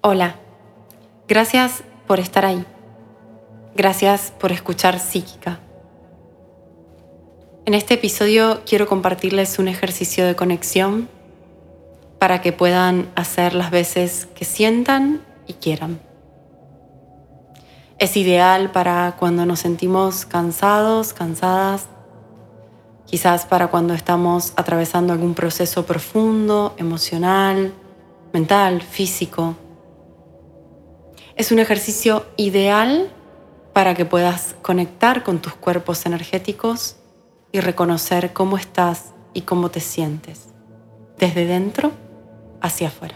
Hola, gracias por estar ahí. Gracias por escuchar Psíquica. En este episodio quiero compartirles un ejercicio de conexión para que puedan hacer las veces que sientan y quieran. Es ideal para cuando nos sentimos cansados, cansadas, quizás para cuando estamos atravesando algún proceso profundo, emocional, mental, físico. Es un ejercicio ideal para que puedas conectar con tus cuerpos energéticos y reconocer cómo estás y cómo te sientes, desde dentro hacia afuera.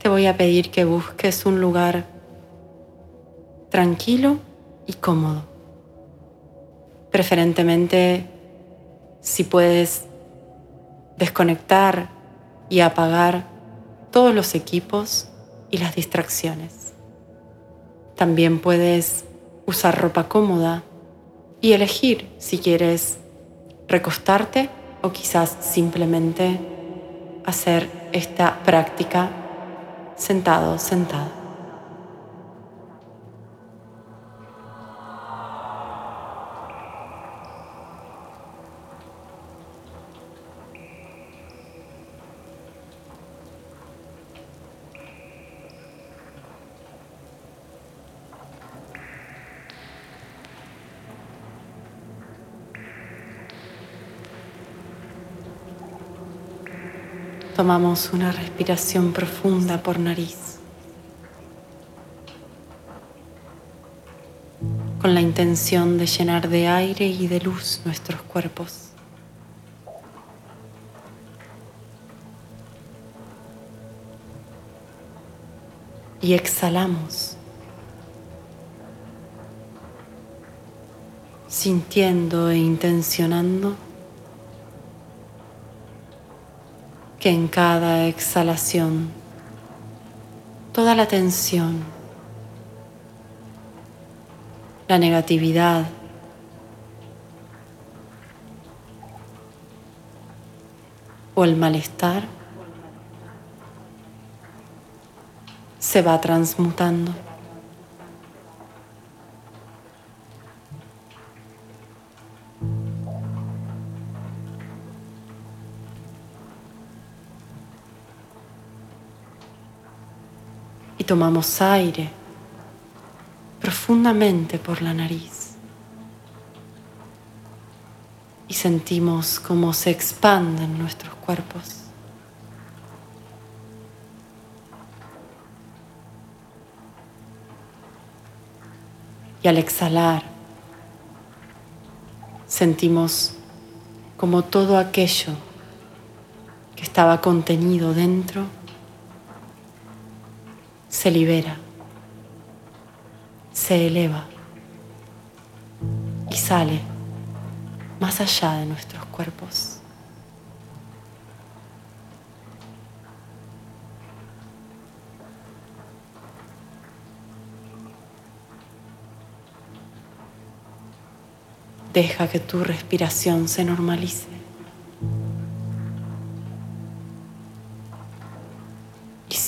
Te voy a pedir que busques un lugar tranquilo y cómodo. Preferentemente, si puedes desconectar y apagar todos los equipos y las distracciones. También puedes usar ropa cómoda y elegir si quieres recostarte o quizás simplemente hacer esta práctica sentado, sentada. Tomamos una respiración profunda por nariz. Con la intención de llenar de aire y de luz nuestros cuerpos. Y exhalamos, sintiendo e intencionando en cada exhalación toda la tensión, la negatividad, o el malestar se va transmutando. Tomamos aire profundamente por la nariz y sentimos cómo se expanden nuestros cuerpos. Y al exhalar, sentimos como todo aquello que estaba contenido dentro se libera, se eleva y sale más allá de nuestros cuerpos. Deja que tu respiración se normalice.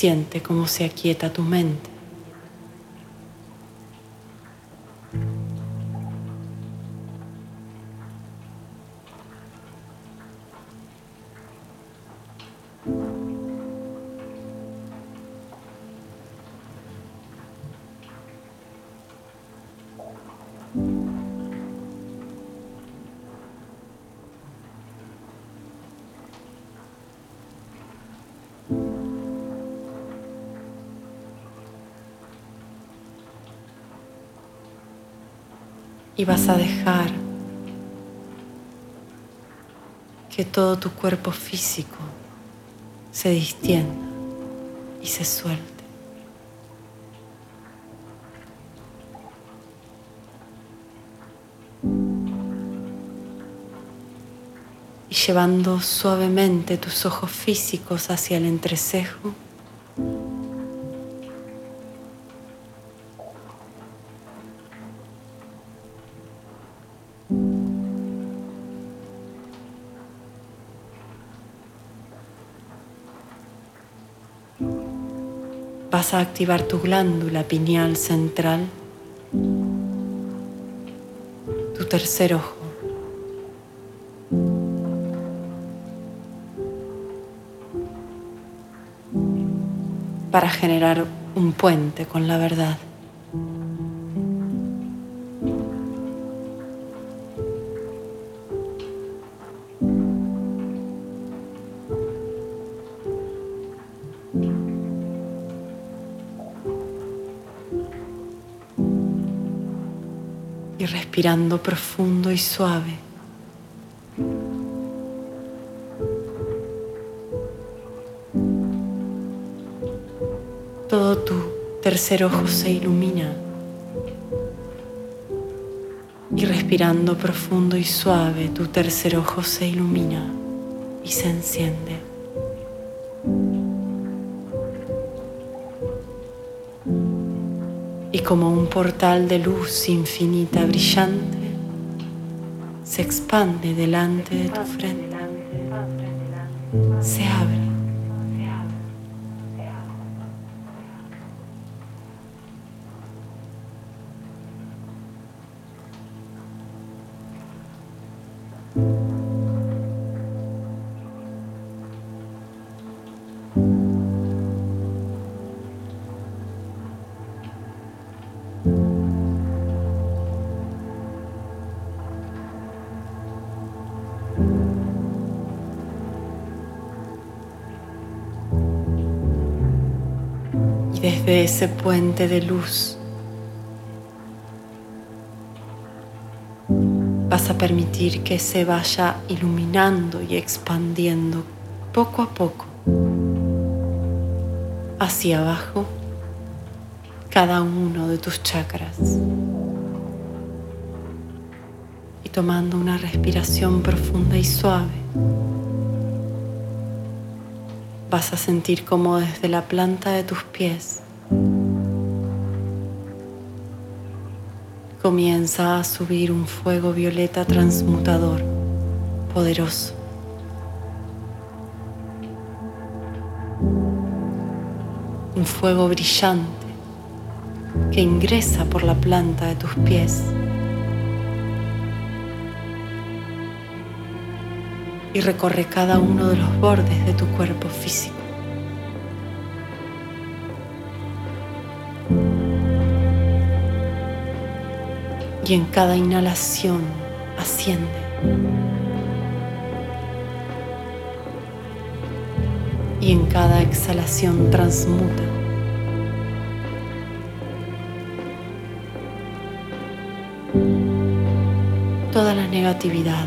Siente cómo se aquieta tu mente. Y vas a dejar que todo tu cuerpo físico se distienda y se suelte. Y llevando suavemente tus ojos físicos hacia el entrecejo, a activar tu glándula pineal central, tu tercer ojo. para generar un puente con la verdad. Respirando profundo y suave. Todo tu tercer ojo se ilumina. Y respirando profundo y suave, tu tercer ojo se ilumina y se enciende. Como un portal de luz infinita brillante, se expande delante de tu frente, Desde ese puente de luz. Vas a permitir que se vaya iluminando y expandiendo poco a poco. Hacia abajo cada uno de tus chakras. Y tomando una respiración profunda y suave, vas a sentir como desde la planta de tus pies comienza a subir un fuego violeta transmutador poderoso. Un fuego brillante que ingresa por la planta de tus pies y recorre cada uno de los bordes de tu cuerpo físico. Y en cada inhalación asciende. Y en cada exhalación transmuta. Toda la negatividad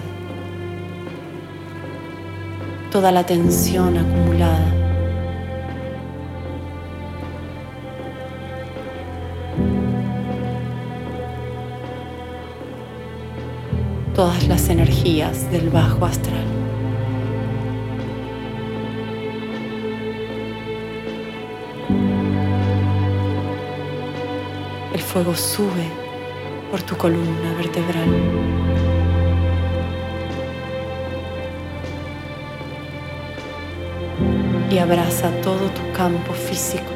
toda la tensión acumulada. Todas las energías del bajo astral. El fuego sube por tu columna vertebral. Y abraza todo tu campo físico.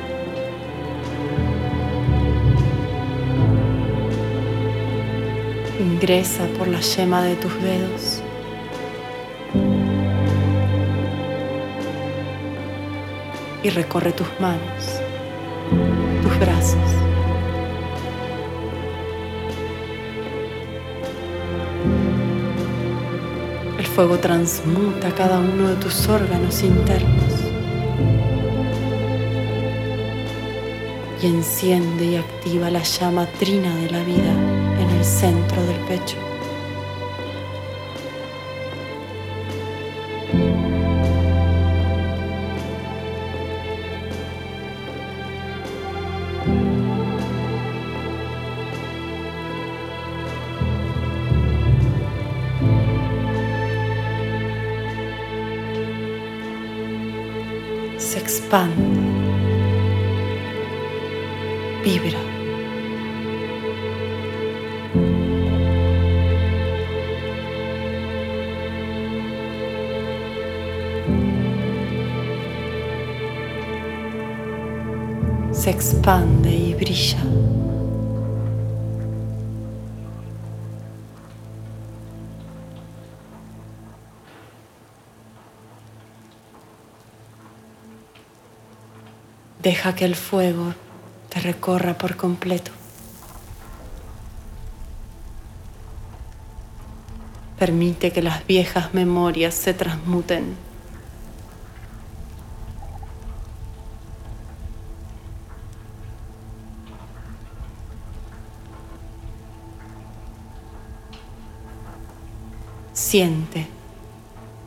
Ingresa por la yema de tus dedos. Y recorre tus manos, tus brazos. El fuego transmuta cada uno de tus órganos internos. Y enciende y activa la llama trina de la vida en el centro del pecho. Expande se expande y brilla. Deja que el fuego recorra por completo. Permite que las viejas memorias se transmuten. Siente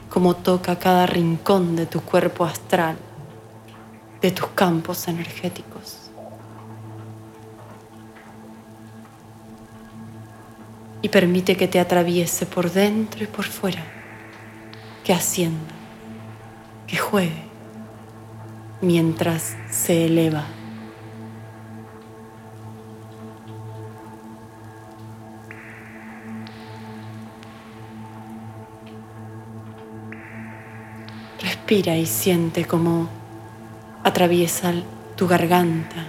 cómo toca cada rincón de tu cuerpo astral de tus campos energéticos. Y permite que te atraviese por dentro y por fuera, que ascienda, que juegue, mientras se eleva. Respira y siente como atraviesa tu garganta,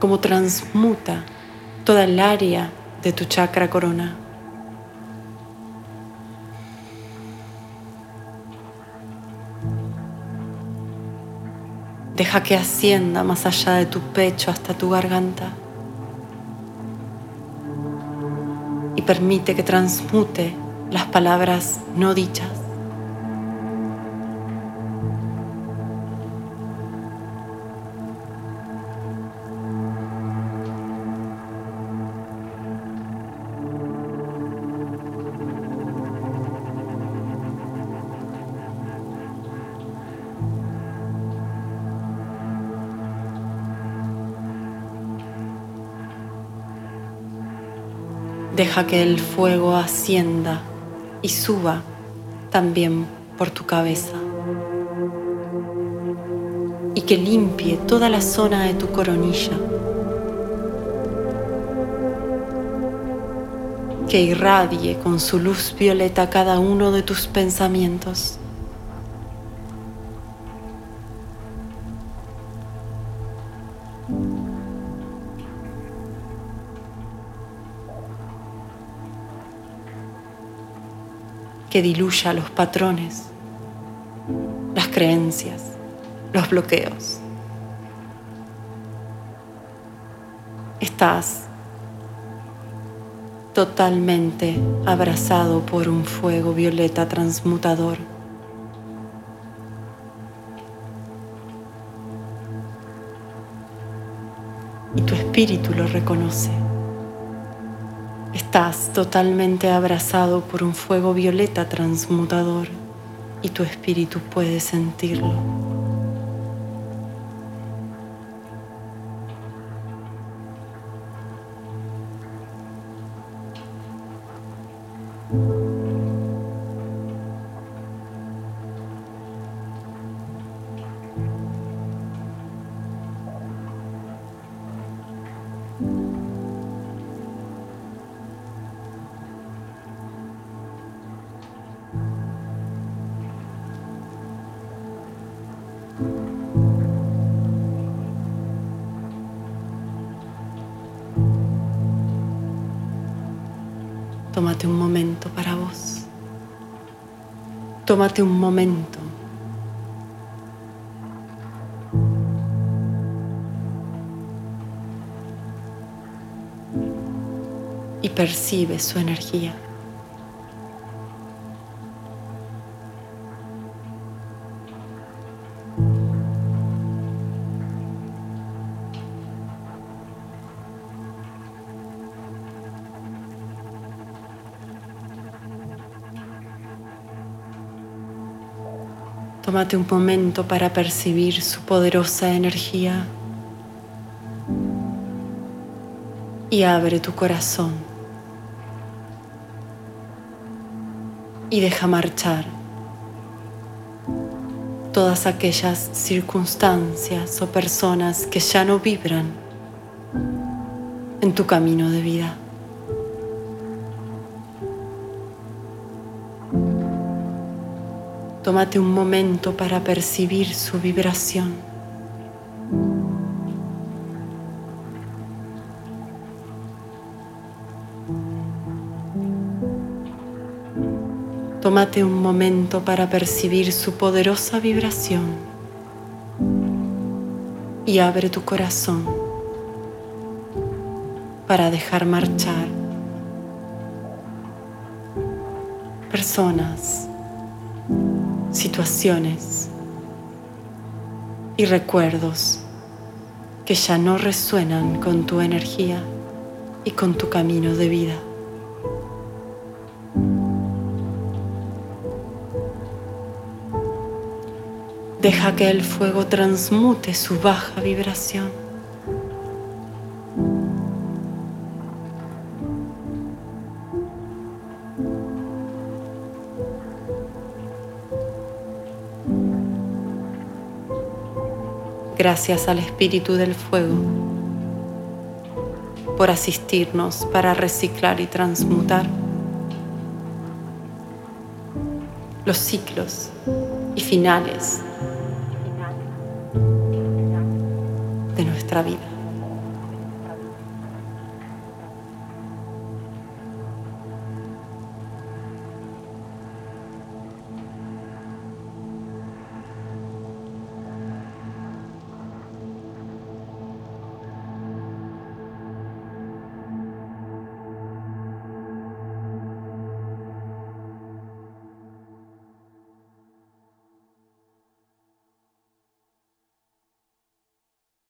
como transmuta toda el área de tu chakra corona. Deja que ascienda más allá de tu pecho hasta tu garganta. Y permite que transmute las palabras no dichas. Deja que el fuego ascienda y suba también por tu cabeza y que limpie toda la zona de tu coronilla, que irradie con su luz violeta cada uno de tus pensamientos. Que diluya los patrones, las creencias, los bloqueos. Estás totalmente abrazado por un fuego violeta transmutador. Y tu espíritu lo reconoce. Estás totalmente abrazado por un fuego violeta transmutador y tu espíritu puede sentirlo. Tómate un momento para vos. Tómate un momento. Y percibe su energía. Tómate un momento para percibir su poderosa energía y abre tu corazón y deja marchar todas aquellas circunstancias o personas que ya no vibran en tu camino de vida. Tómate un momento para percibir su vibración. Tómate un momento para percibir su poderosa vibración y abre tu corazón para dejar marchar personas situaciones y recuerdos que ya no resuenan con tu energía y con tu camino de vida. Deja que el fuego transmute su baja vibración. Gracias al Espíritu del Fuego por asistirnos para reciclar y transmutar los ciclos y finales de nuestra vida.